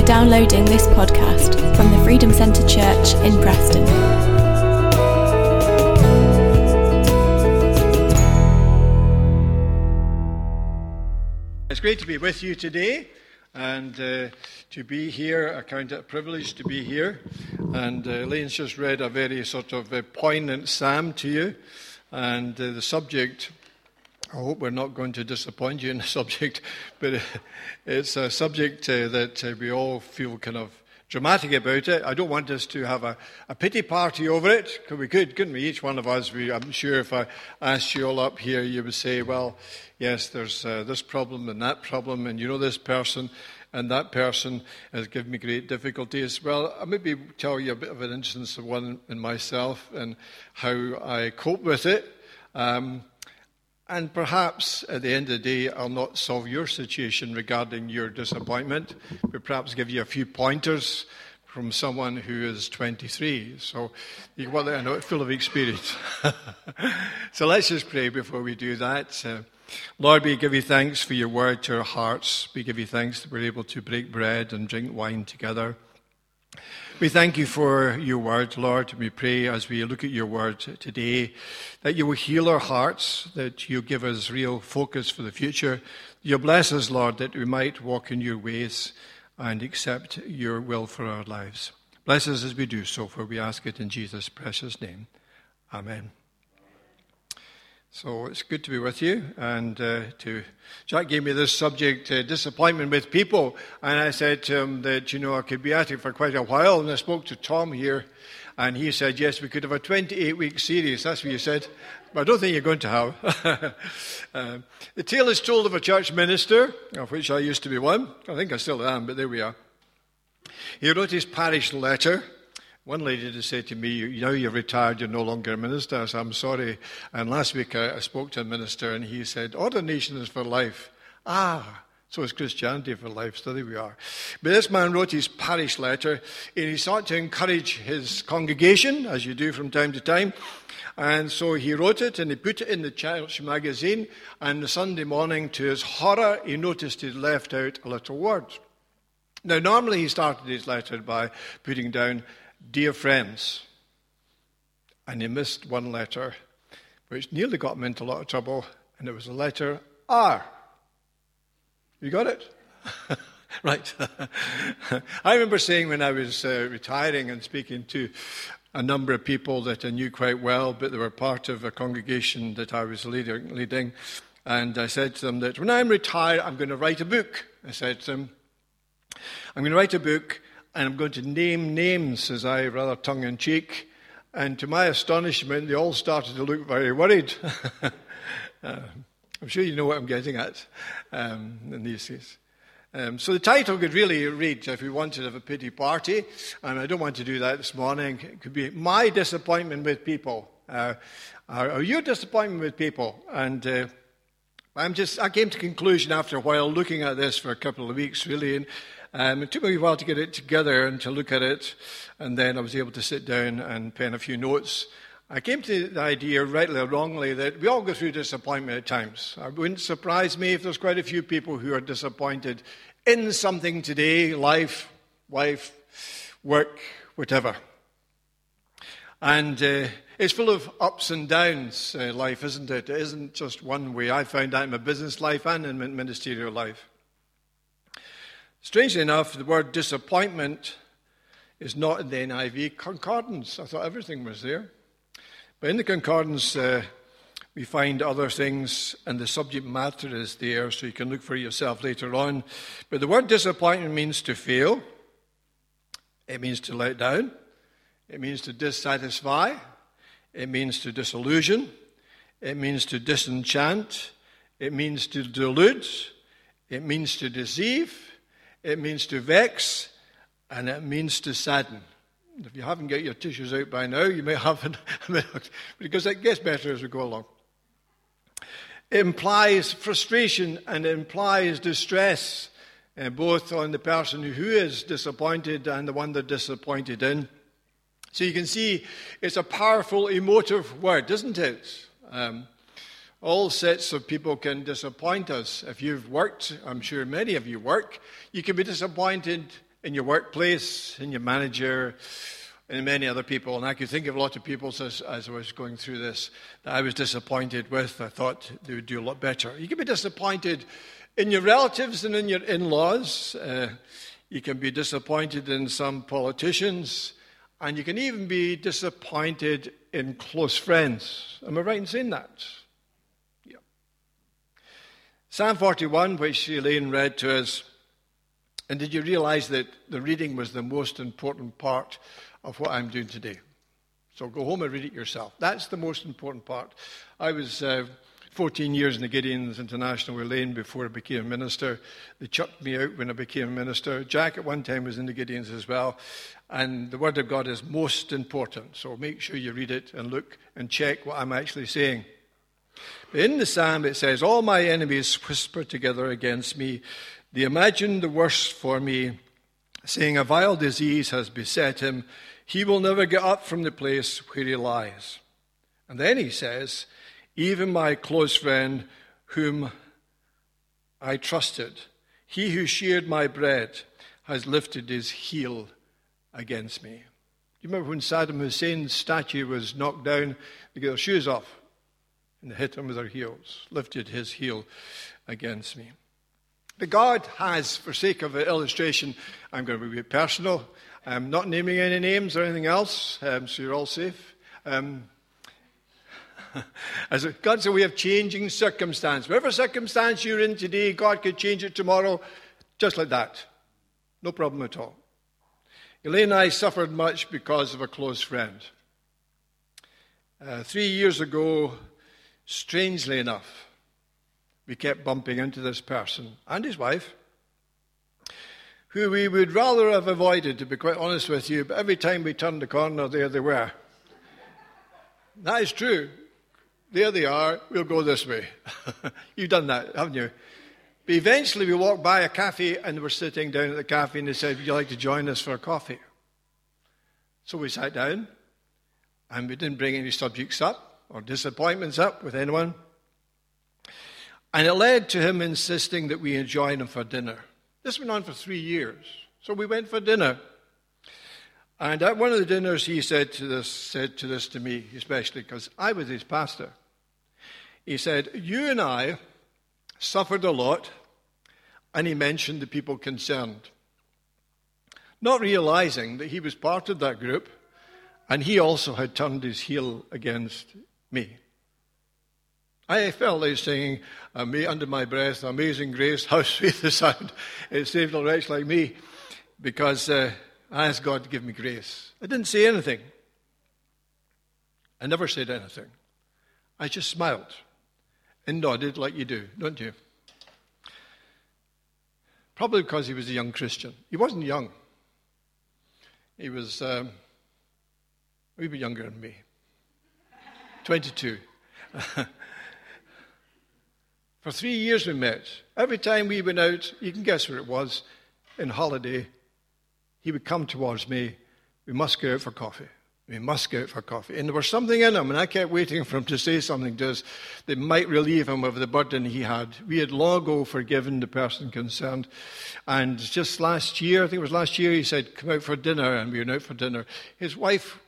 for downloading this podcast from the Freedom Centre Church in Preston. It's great to be with you today and uh, to be here. I count it a privilege to be here. And uh, Elaine's just read a very sort of uh, poignant psalm to you. And uh, the subject, I hope we're not going to disappoint you in the subject, but it's a subject uh, that uh, we all feel kind of dramatic about it. I don't want us to have a, a pity party over it, because we could, couldn't we? Each one of us, we, I'm sure if I asked you all up here, you would say, well, yes, there's uh, this problem and that problem, and you know this person, and that person has given me great difficulties. Well, I'll maybe tell you a bit of an instance of one in myself and how I cope with it. Um, and perhaps at the end of the day, I'll not solve your situation regarding your disappointment, but perhaps give you a few pointers from someone who is 23. So you well, I know full of experience. so let's just pray before we do that. Uh, Lord, we give you thanks for your word to our hearts. We give you thanks that we're able to break bread and drink wine together. We thank you for your word, Lord. We pray as we look at your word today that you will heal our hearts, that you give us real focus for the future. You bless us, Lord, that we might walk in your ways and accept your will for our lives. Bless us as we do so, for we ask it in Jesus' precious name. Amen. So it's good to be with you. And uh, to Jack gave me this subject, uh, disappointment with people, and I said to him that you know I could be at it for quite a while. And I spoke to Tom here, and he said yes, we could have a 28-week series. That's what you said, but I don't think you're going to have. uh, the tale is told of a church minister, of which I used to be one. I think I still am, but there we are. He wrote his parish letter. One lady just said to me, Now you're retired, you're no longer a minister. I said, I'm sorry. And last week I, I spoke to a minister and he said, Ordination is for life. Ah, so is Christianity for life. So there we are. But this man wrote his parish letter and he sought to encourage his congregation, as you do from time to time. And so he wrote it and he put it in the church magazine. And the Sunday morning, to his horror, he noticed he'd left out a little word. Now, normally he started his letter by putting down Dear friends, and he missed one letter, which nearly got him into a lot of trouble, and it was the letter R. You got it? right. I remember saying when I was uh, retiring and speaking to a number of people that I knew quite well, but they were part of a congregation that I was leading, leading. And I said to them that when I'm retired, I'm going to write a book. I said to them, I'm going to write a book and I'm going to name names, says I, rather tongue in cheek. And to my astonishment, they all started to look very worried. uh, I'm sure you know what I'm getting at um, in these cases. Um, so the title could really read, if we wanted to have a pity party, and I don't want to do that this morning, it could be My Disappointment with People. Uh, or, Your Disappointment with People. And uh, I'm just, I came to conclusion after a while looking at this for a couple of weeks, really, and um, it took me a while to get it together and to look at it, and then I was able to sit down and pen a few notes. I came to the idea, rightly or wrongly, that we all go through disappointment at times. It wouldn't surprise me if there's quite a few people who are disappointed in something today life, wife, work, whatever. And uh, it's full of ups and downs, uh, life, isn't it? It isn't just one way. I found that in my business life and in my ministerial life. Strangely enough, the word disappointment is not in the NIV concordance. I thought everything was there. But in the concordance, uh, we find other things, and the subject matter is there, so you can look for yourself later on. But the word disappointment means to fail, it means to let down, it means to dissatisfy, it means to disillusion, it means to disenchant, it means to delude, it means to deceive, it means to vex, and it means to sadden. If you haven't got your tissues out by now, you may have because it gets better as we go along. It implies frustration and it implies distress, uh, both on the person who is disappointed and the one they're disappointed in. So you can see it's a powerful emotive word, isn't it? Um, all sets of people can disappoint us. If you've worked, I'm sure many of you work, you can be disappointed in your workplace, in your manager, and many other people. And I could think of a lot of people as, as I was going through this that I was disappointed with. I thought they would do a lot better. You can be disappointed in your relatives and in your in laws. Uh, you can be disappointed in some politicians. And you can even be disappointed in close friends. Am I right in saying that? Psalm 41, which Elaine read to us. And did you realize that the reading was the most important part of what I'm doing today. So go home and read it yourself. That's the most important part. I was uh, 14 years in the Gideons International with before I became a minister. They chucked me out when I became a minister. Jack at one time was in the Gideons as well. And the Word of God is most important. So make sure you read it and look and check what I'm actually saying. In the psalm, it says, All my enemies whisper together against me. They imagine the worst for me, saying, A vile disease has beset him. He will never get up from the place where he lies. And then he says, Even my close friend, whom I trusted, he who shared my bread, has lifted his heel against me. Do you remember when Saddam Hussein's statue was knocked down? They got their shoes off and hit him with their heels, lifted his heel against me. But God has, for sake of illustration, I'm going to be personal. I'm not naming any names or anything else, um, so you're all safe. Um, as God's a way of changing circumstance. Whatever circumstance you're in today, God could change it tomorrow, just like that. No problem at all. Elaine and I suffered much because of a close friend. Uh, three years ago, strangely enough, we kept bumping into this person and his wife who we would rather have avoided, to be quite honest with you, but every time we turned the corner, there they were. that is true. There they are. We'll go this way. You've done that, haven't you? But eventually we walked by a cafe and they were sitting down at the cafe and they said, Would you like to join us for a coffee? So we sat down and we didn't bring any subjects up or disappointments up with anyone. And it led to him insisting that we join him for dinner. This went on for three years. So we went for dinner. And at one of the dinners, he said to this, said to this to me, especially because I was his pastor. He said, You and I suffered a lot, and he mentioned the people concerned. Not realizing that he was part of that group, and he also had turned his heel against me. I felt like singing under my breath, Amazing Grace, how sweet the sound. It saved a wretch like me because uh, I asked God to give me grace. I didn't say anything. I never said anything. I just smiled and nodded like you do, don't you? Probably because he was a young Christian. He wasn't young. He was um, a wee bit younger than me. 22. For three years we met. Every time we went out, you can guess where it was, in holiday, he would come towards me. We must go out for coffee. We must go out for coffee. And there was something in him, and I kept waiting for him to say something to us that might relieve him of the burden he had. We had long ago forgiven the person concerned. And just last year, I think it was last year, he said, Come out for dinner, and we went out for dinner. His wife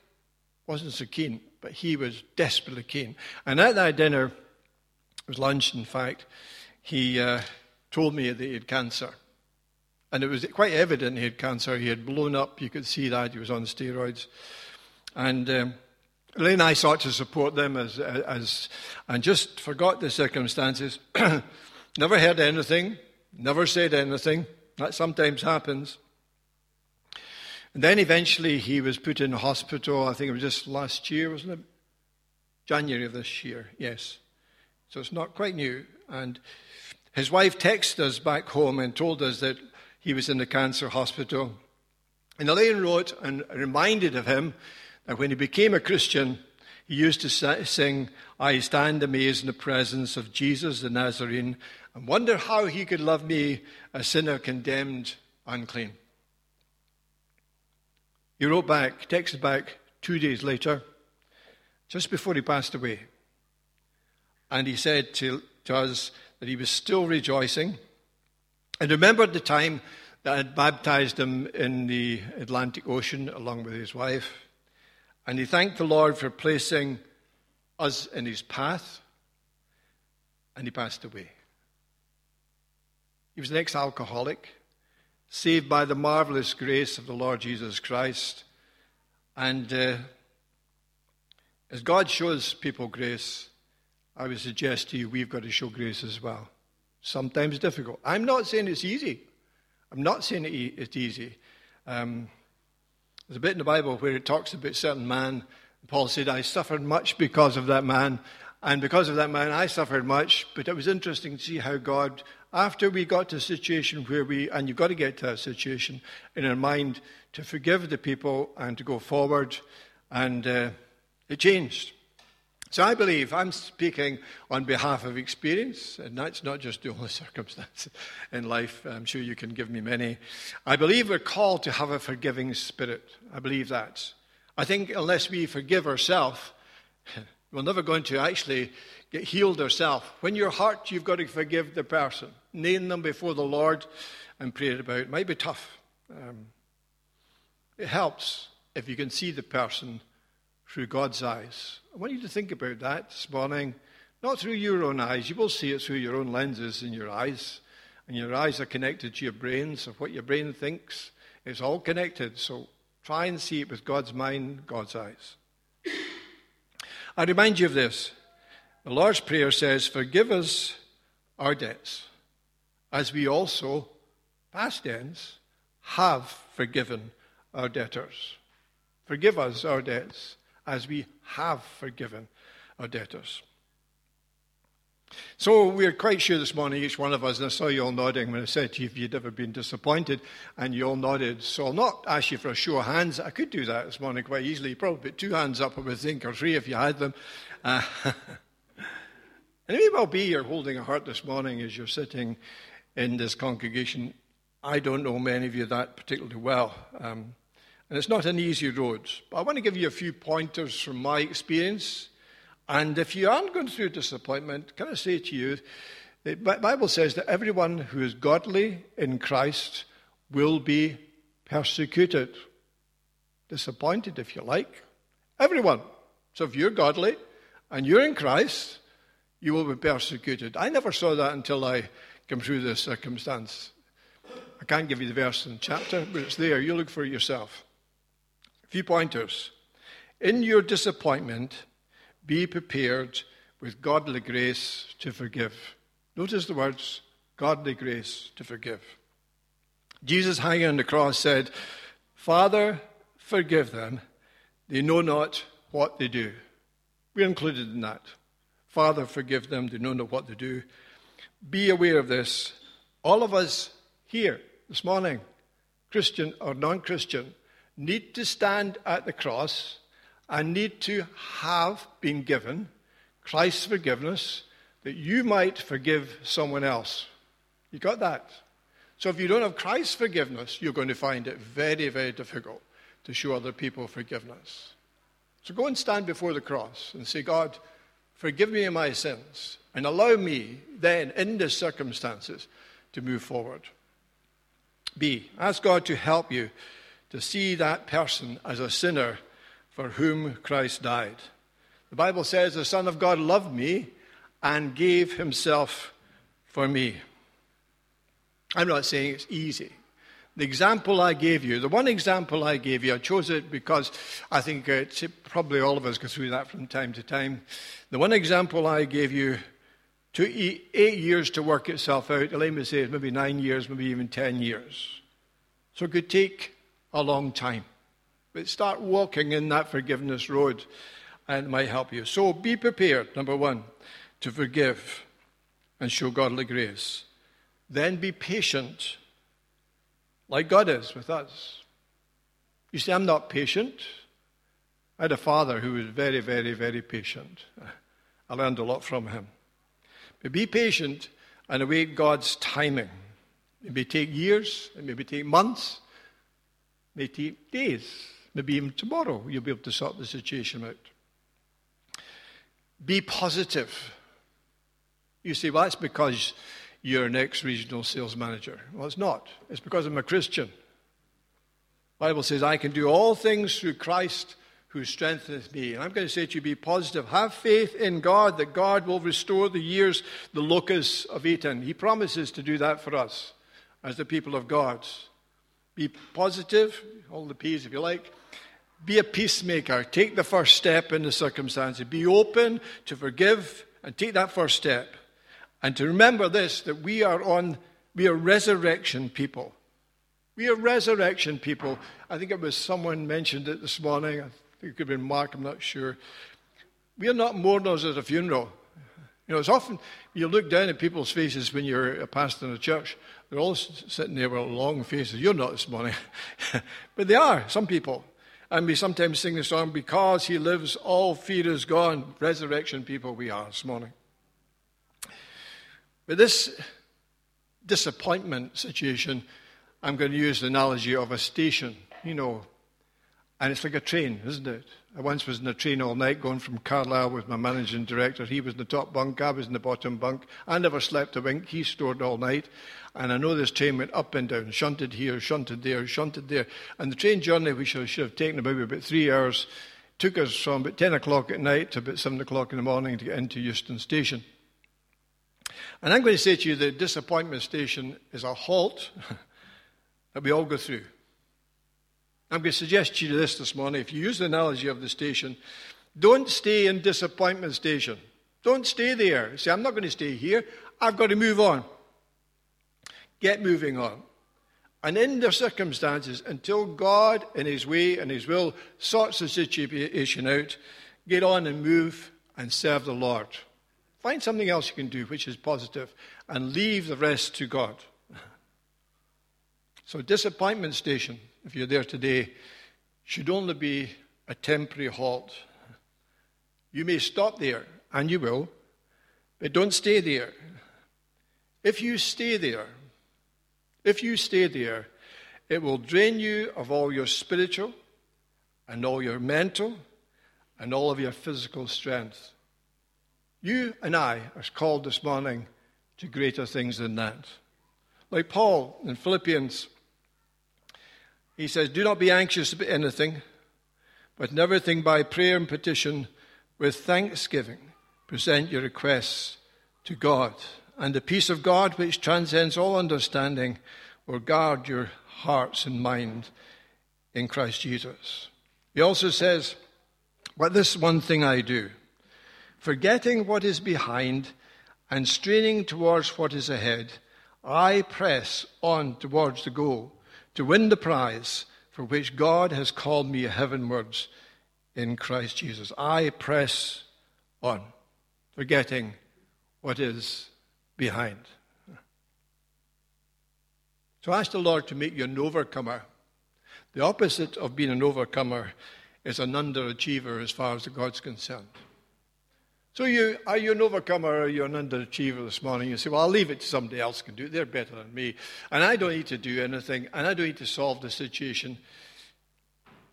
wasn't so keen, but he was desperately keen. And at that dinner, it was lunch, in fact, he uh, told me that he had cancer. And it was quite evident he had cancer. He had blown up. You could see that. He was on steroids. And um, and I sought to support them as, as, and just forgot the circumstances. never heard anything, never said anything. That sometimes happens. And then eventually he was put in hospital. I think it was just last year, wasn't it? January of this year, yes. So it's not quite new. And his wife texted us back home and told us that he was in the cancer hospital. And Elaine wrote and reminded of him that when he became a Christian, he used to sing, I stand amazed in the presence of Jesus the Nazarene and wonder how he could love me, a sinner condemned unclean. He wrote back, texted back two days later, just before he passed away. And he said to, to us that he was still rejoicing and remembered the time that I had baptized him in the Atlantic Ocean along with his wife. And he thanked the Lord for placing us in his path, and he passed away. He was an ex alcoholic, saved by the marvelous grace of the Lord Jesus Christ. And uh, as God shows people grace, I would suggest to you we've got to show grace as well. Sometimes difficult. I'm not saying it's easy. I'm not saying it's easy. Um, there's a bit in the Bible where it talks about a certain man. Paul said, I suffered much because of that man. And because of that man, I suffered much. But it was interesting to see how God, after we got to a situation where we, and you've got to get to that situation in our mind to forgive the people and to go forward. And uh, it changed. So I believe I'm speaking on behalf of experience, and that's not just the only circumstance in life. I'm sure you can give me many. I believe we're called to have a forgiving spirit. I believe that. I think unless we forgive ourselves, we're never going to actually get healed ourselves. When you're hurt, you've got to forgive the person, name them before the Lord, and pray it about. It might be tough. Um, it helps if you can see the person through God's eyes. I want you to think about that this morning. Not through your own eyes. You will see it through your own lenses in your eyes. And your eyes are connected to your brains of what your brain thinks. It's all connected. So try and see it with God's mind, God's eyes. I remind you of this. The Lord's Prayer says, Forgive us our debts, as we also, past tense, have forgiven our debtors. Forgive us our debts as we have forgiven our debtors. So we're quite sure this morning, each one of us, and I saw you all nodding when I said to you if you'd ever been disappointed, and you all nodded. So I'll not ask you for a show of hands. I could do that this morning quite easily. Probably put two hands up, I would think, or three if you had them. Uh, and it may well be you're holding a heart this morning as you're sitting in this congregation. I don't know many of you that particularly well. Um, and it's not an easy road. But I want to give you a few pointers from my experience. And if you aren't going through disappointment, can I say to you, the Bible says that everyone who is godly in Christ will be persecuted. Disappointed, if you like. Everyone. So if you're godly and you're in Christ, you will be persecuted. I never saw that until I came through this circumstance. I can't give you the verse and chapter, but it's there. You look for it yourself A few pointers. In your disappointment, be prepared with godly grace to forgive. Notice the words godly grace to forgive. Jesus, hanging on the cross, said, Father, forgive them. They know not what they do. We're included in that. Father, forgive them. They know not what they do. Be aware of this. All of us here this morning, Christian or non Christian, need to stand at the cross and need to have been given Christ's forgiveness that you might forgive someone else. You got that? So if you don't have Christ's forgiveness, you're going to find it very, very difficult to show other people forgiveness. So go and stand before the cross and say, God, forgive me my sins and allow me then, in these circumstances, to move forward. B, ask God to help you to see that person as a sinner for whom Christ died. The Bible says, The Son of God loved me and gave himself for me. I'm not saying it's easy. The example I gave you, the one example I gave you, I chose it because I think it's, probably all of us go through that from time to time. The one example I gave you took eight years to work itself out. Let me say it's maybe nine years, maybe even ten years. So it could take a long time. But start walking in that forgiveness road and it might help you. So be prepared, number one, to forgive and show godly grace. Then be patient, like God is with us. You see, I'm not patient. I had a father who was very, very, very patient. I learned a lot from him. But be patient and await God's timing. It may take years, it may take months, may take days, maybe even tomorrow, you'll be able to sort the situation out. Be positive. You say, well, that's because you're an ex regional sales manager. Well, it's not. It's because I'm a Christian. The Bible says, I can do all things through Christ who strengtheneth me. And I'm going to say to you, be positive. Have faith in God that God will restore the years the locusts have eaten. He promises to do that for us as the people of God. Be positive, all the P's if you like. Be a peacemaker. Take the first step in the circumstances. Be open to forgive and take that first step. And to remember this that we are on, we are resurrection people. We are resurrection people. I think it was someone mentioned it this morning. I think it could have been Mark, I'm not sure. We are not mourners at a funeral. You know, it's often you look down at people's faces when you're a pastor in a church. They're all sitting there with long faces. You're not this morning. but they are, some people. And we sometimes sing the song, Because he lives, all fear is gone. Resurrection people we are this morning. But this disappointment situation, I'm going to use the analogy of a station, you know, and it's like a train, isn't it? I once was in a train all night going from Carlisle with my managing director. He was in the top bunk, I was in the bottom bunk. I never slept a wink. He snored all night. And I know this train went up and down, shunted here, shunted there, shunted there. And the train journey, we should, have taken about, about three hours, took us from about 10 o'clock at night to about 7 o'clock in the morning to get into Euston Station. And I'm going to say to you that disappointment station is a halt that we all go through. I'm going to suggest to you this this morning. If you use the analogy of the station, don't stay in disappointment station. Don't stay there. Say, I'm not going to stay here. I've got to move on. Get moving on. And in the circumstances, until God, in His way and His will, sorts the situation out, get on and move and serve the Lord. Find something else you can do which is positive and leave the rest to God. So, disappointment station if you're there today, should only be a temporary halt. You may stop there, and you will, but don't stay there. If you stay there, if you stay there, it will drain you of all your spiritual and all your mental and all of your physical strength. You and I are called this morning to greater things than that. Like Paul in Philippians he says, Do not be anxious about anything, but in everything by prayer and petition with thanksgiving present your requests to God. And the peace of God, which transcends all understanding, will guard your hearts and mind in Christ Jesus. He also says, But this one thing I do, forgetting what is behind and straining towards what is ahead, I press on towards the goal to win the prize for which God has called me heavenwards in Christ Jesus. I press on, forgetting what is behind. So ask the Lord to make you an overcomer. The opposite of being an overcomer is an underachiever as far as God's concerned. So you are you an overcomer or you're you an underachiever this morning? You say, Well, I'll leave it to somebody else can do it. They're better than me. And I don't need to do anything, and I don't need to solve the situation.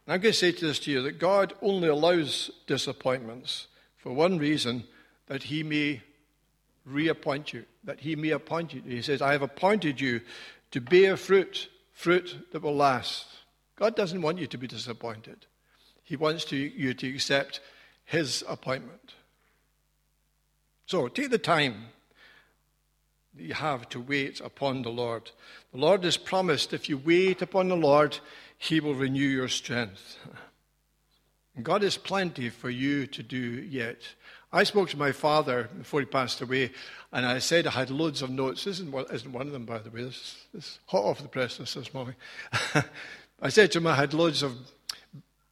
And I'm going to say to this to you that God only allows disappointments for one reason that He may reappoint you, that He may appoint you. He says, I have appointed you to bear fruit, fruit that will last. God doesn't want you to be disappointed. He wants to, you to accept His appointment. So take the time that you have to wait upon the Lord. The Lord has promised if you wait upon the Lord, He will renew your strength. God has plenty for you to do yet. I spoke to my father before he passed away, and I said I had loads of notes. This isn't one, isn't one of them, by the way. This, is hot off the press this morning. I said to him I had loads of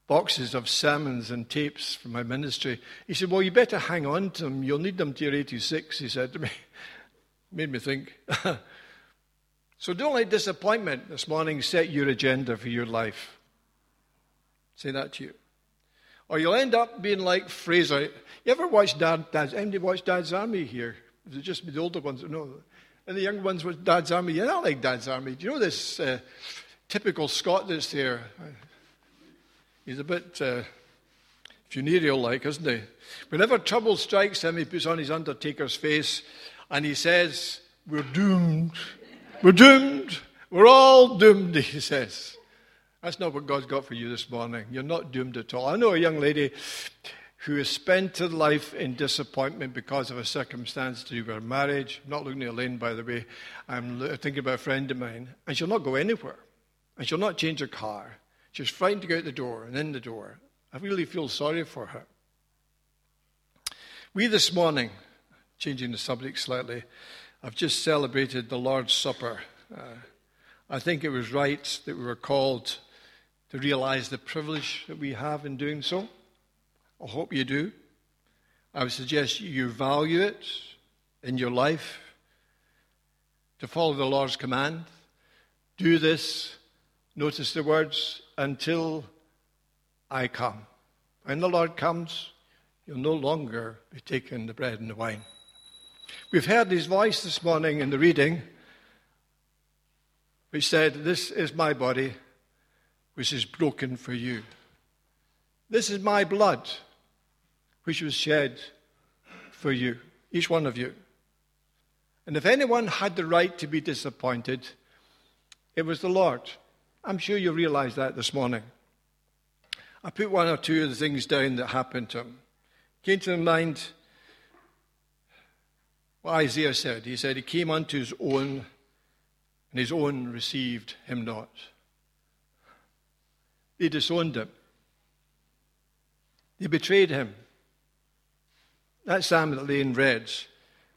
boxes of sermons and tapes from my ministry. He said, Well, you better hang on to them. You'll need them to you're 86, he said to me. Made me think. so don't let disappointment this morning set your agenda for your life. Say that to you. Or you'll end up being like Frazer. You ever watch Dad, Dad's, anybody watch Dad's Army here? It just the older ones? No. And the young ones with Dad's Army. Yeah, I like Dad's Army. Do you know this uh, typical Scot that's there? He's a bit uh, funereal like, isn't he? Whenever trouble strikes him, he puts on his undertaker's face and he says, We're doomed. We're doomed. We're all doomed, he says. That's not what God's got for you this morning. You're not doomed at all. I know a young lady who has spent her life in disappointment because of a circumstance to do with her marriage. I'm not looking at Elaine, by the way. I'm thinking about a friend of mine. And she'll not go anywhere. And she'll not change her car. She's frightened to go out the door and in the door. I really feel sorry for her. We this morning, changing the subject slightly, have just celebrated the Lord's Supper. Uh, I think it was right that we were called to realize the privilege that we have in doing so. I hope you do. I would suggest you value it in your life to follow the Lord's command. Do this, notice the words, until I come. When the Lord comes, you'll no longer be taking the bread and the wine. We've heard his voice this morning in the reading, which said, This is my body, which is broken for you. This is my blood, which was shed for you, each one of you. And if anyone had the right to be disappointed, it was the Lord. I'm sure you realize that this morning. I put one or two of the things down that happened to him. Came to mind what Isaiah said. He said, He came unto his own, and his own received him not. They disowned him, they betrayed him. That psalm that Elaine read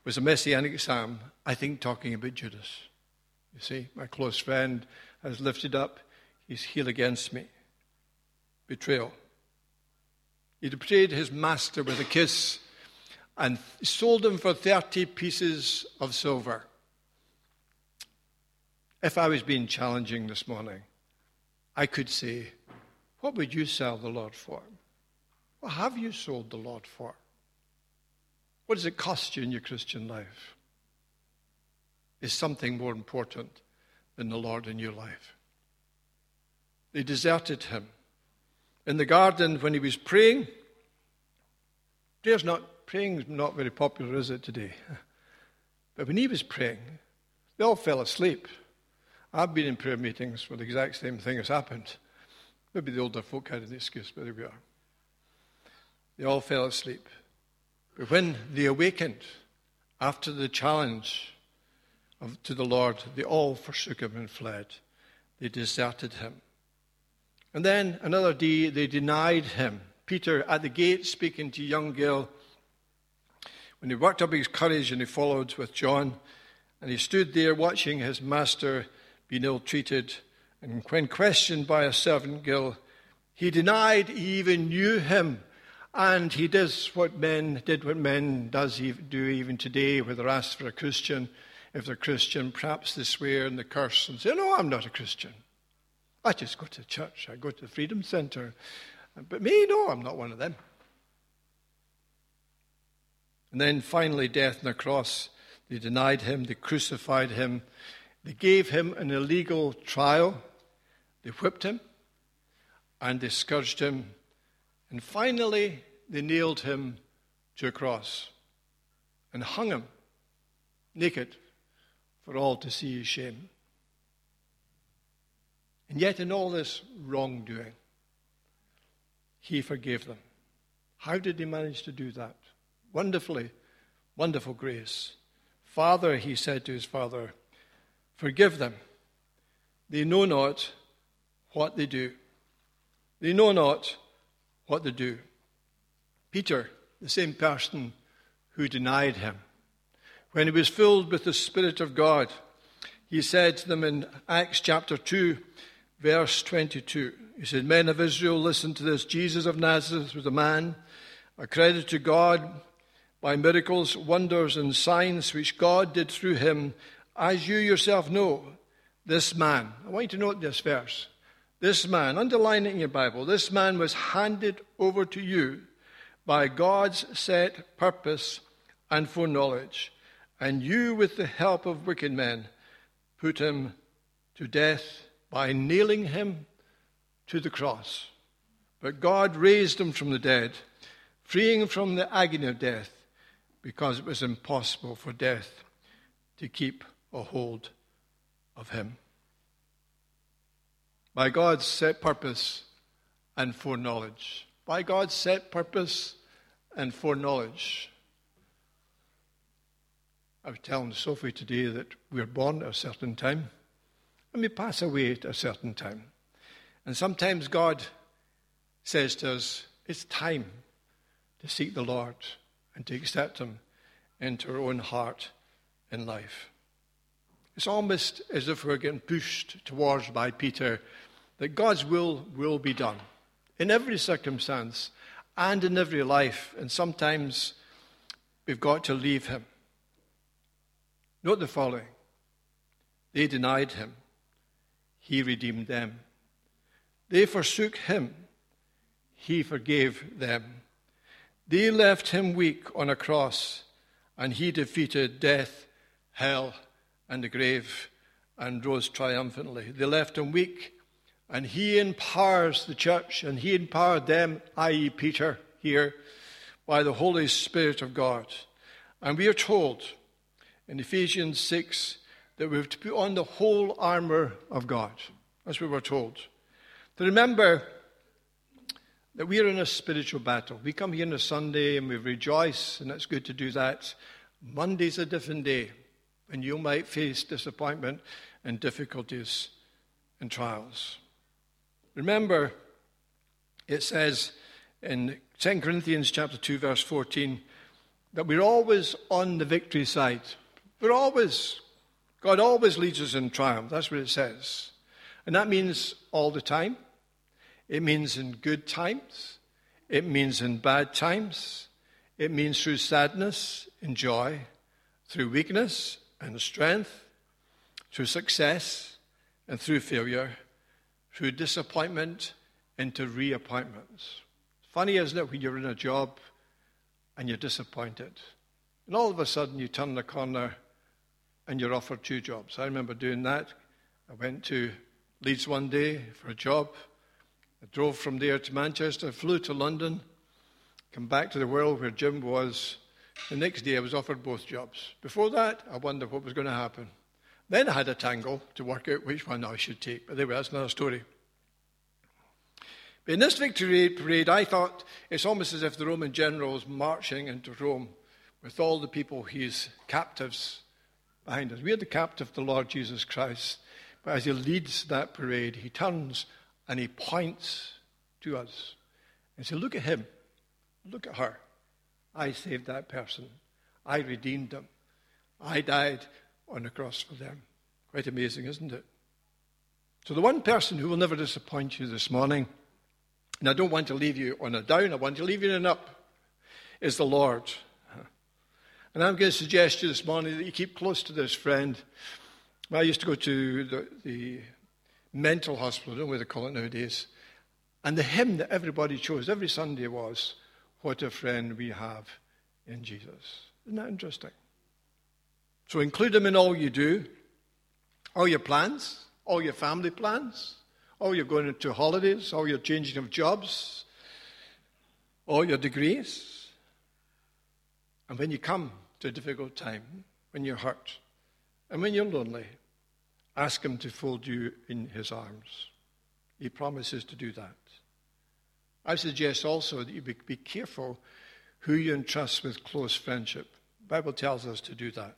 was a messianic psalm, I think, talking about Judas. You see, my close friend has lifted up his heel against me. Betrayal. He betrayed his master with a kiss and sold him for 30 pieces of silver. If I was being challenging this morning, I could say, What would you sell the Lord for? What have you sold the Lord for? What does it cost you in your Christian life? Is something more important than the Lord in your life? They deserted him. In the garden, when he was praying, prayer's not praying's not very popular, is it, today? But when he was praying, they all fell asleep. I've been in prayer meetings where the exact same thing has happened. Maybe the older folk had an excuse, but there we are. They all fell asleep. But when they awakened after the challenge of, to the Lord, they all forsook him and fled. They deserted him. And then another day, they denied him. Peter at the gate speaking to young girl when he worked up his courage and he followed with John, and he stood there watching his master being ill treated, and when questioned by a servant girl, he denied he even knew him. And he does what men did what men does do even today, where they're asked for a Christian. If they're Christian, perhaps they swear and they curse and say, No, I'm not a Christian. I just go to church. I go to the Freedom Center. But me, no, I'm not one of them. And then finally, death on the cross. They denied him, they crucified him, they gave him an illegal trial, they whipped him, and they scourged him, and finally, they nailed him to a cross and hung him naked for all to see his shame. And yet, in all this wrongdoing, he forgave them. How did he manage to do that? Wonderfully, wonderful grace. Father, he said to his father, forgive them. They know not what they do. They know not what they do. Peter, the same person who denied him, when he was filled with the Spirit of God, he said to them in Acts chapter 2, verse 22, he said, Men of Israel, listen to this. Jesus of Nazareth was a man accredited to God by miracles, wonders, and signs which God did through him, as you yourself know, this man, I want you to note this verse. This man, underline it in your Bible, this man was handed over to you by God's set purpose and foreknowledge. And you, with the help of wicked men, put him to death by nailing him to the cross. But God raised him from the dead, freeing him from the agony of death because it was impossible for death to keep a hold of Him. By God's set purpose and foreknowledge. By God's set purpose and foreknowledge. I was telling Sophie today that we're born at a certain time and we pass away at a certain time. And sometimes God says to us, it's time to seek the Lord and to accept Him into our own heart and life. It's almost as if we're getting pushed towards by Peter that God's will will be done in every circumstance and in every life. And sometimes we've got to leave Him. Note the following they denied Him, He redeemed them. They forsook Him, He forgave them. They left Him weak on a cross, and He defeated death, hell, and the grave and rose triumphantly. They left Him weak and he empowers the church, and he empowered them, i.e., Peter, here, by the Holy Spirit of God. And we are told in Ephesians 6 that we have to put on the whole armour of God. as we were told. To remember that we are in a spiritual battle. We come here on a Sunday and we rejoice, and it's good to do that. Monday's a different day, and you might face disappointment and difficulties and trials. Remember, it says in 2 Corinthians chapter 2, verse 14, that we're always on the victory side. We're always, God always leads us in triumph. That's what it says. And that means all the time. It means in good times. It means in bad times. It means through sadness and joy, through weakness and strength, through success and through failure through disappointment into reappointments. Funny, isn't it, when you're in a job and you're disappointed? And all of a sudden you turn the corner and you're offered two jobs. I remember doing that. I went to Leeds one day for a job. I drove from there to Manchester, flew to London, come back to the world where Jim was. The next day I was offered both jobs. Before that, I wondered what was going to happen. Then I had a tangle to work out which one I should take. But anyway, that's another story. But in this victory parade, I thought it's almost as if the Roman general is marching into Rome with all the people, his captives, behind us. We are the captive of the Lord Jesus Christ. But as he leads that parade, he turns and he points to us and says, Look at him. Look at her. I saved that person. I redeemed them. I died on the cross for them. Quite amazing, isn't it? So, the one person who will never disappoint you this morning, and I don't want to leave you on a down, I want to leave you on an up, is the Lord. And I'm going to suggest to you this morning that you keep close to this friend. I used to go to the, the mental hospital, I don't know what they call it nowadays. And the hymn that everybody chose every Sunday was, What a Friend We Have in Jesus. Isn't that interesting? So include them in all you do, all your plans, all your family plans, all your going into holidays, all your changing of jobs, all your degrees. And when you come to a difficult time, when you're hurt, and when you're lonely, ask Him to fold you in His arms. He promises to do that. I suggest also that you be, careful who you entrust with close friendship. The Bible tells us to do that.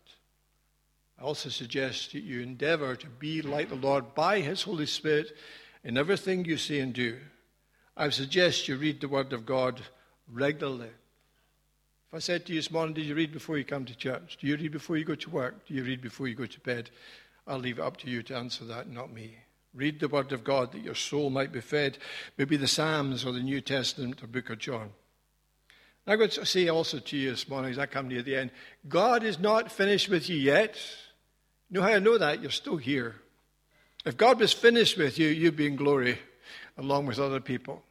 I also suggest that you endeavor to be like the Lord by His Holy Spirit in everything you say and do. I suggest you read the Word of God regularly. If I said to you this morning, Did you read before you come to church? Do you read before you go to work? Do you read before you go to bed? I'll leave it up to you to answer that, not me. Read the Word of God that your soul might be fed, maybe the Psalms or the New Testament or Book of John. I'm going to say also to you this morning as I come near the end God is not finished with you yet. You know how I know that? You're still here. If God was finished with you, you'd be in glory along with other people.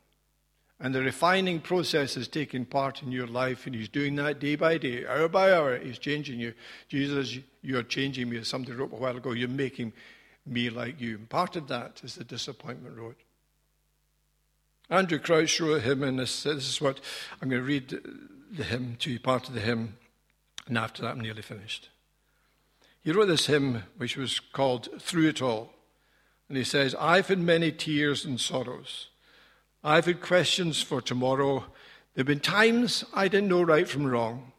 And the refining process is taking part in your life, and He's doing that day by day, hour by hour. He's changing you. Jesus, you're changing me. As somebody wrote a while ago, you're making me like you. And part of that is the disappointment road. Andraé Crouch wrote a hymn, and this, this is what I'm going to read the hymn to you, part of the hymn, and after that, I'm nearly finished. He wrote this hymn, which was called Through It All. And he says, I've had many tears and sorrows. I've had questions for tomorrow. There have been times I didn't know right from wrong.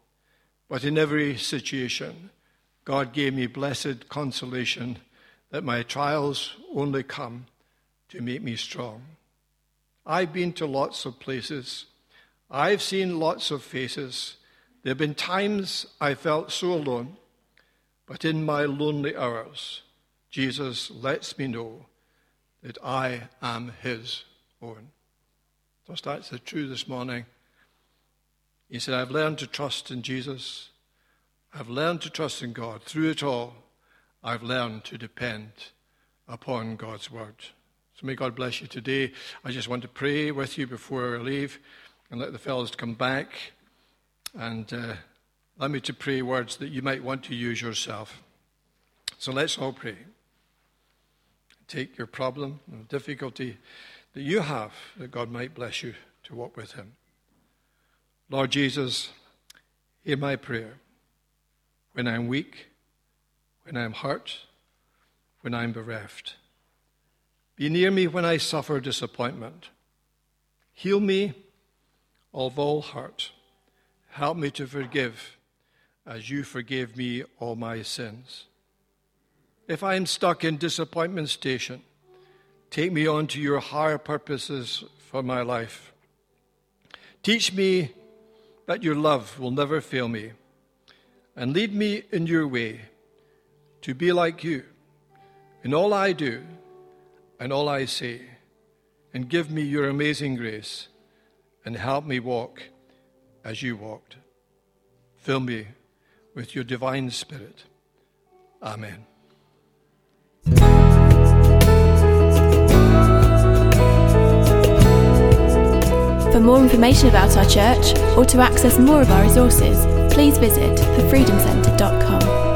But in every situation, God gave me blessed consolation that my trials only come to make me strong. I've been to lots of places. I've seen lots of faces. There have been times I felt so alone. But in my lonely hours, Jesus lets me know that I am his own. That's the truth this morning. He said, I've learned to trust in Jesus. I've learned to trust in God. Through it all, I've learned to depend upon God's word. So may God bless you today. I just want to pray with you before I leave and let the fellows come back and uh, me to pray words that you might want to use yourself. So let's all pray. Take your problem difficulty that you have, that God might bless you to walk with Him. Lord Jesus, hear my prayer when I'm weak, when I'm hurt, when I'm bereft. Be near me when I suffer disappointment. Heal me of all hurt. Help me to forgive as you forgave me all my sins. If I am stuck in disappointment station, take me on to your higher purposes for my life. Teach me that your love will never fail me and lead me in your way to be like you in all I do and all I say, and give me your amazing grace and help me walk as you walked. Fill me with your divine spirit. Amen. For more information about our church or to access more of our resources, please visit thefreedomcentre.com.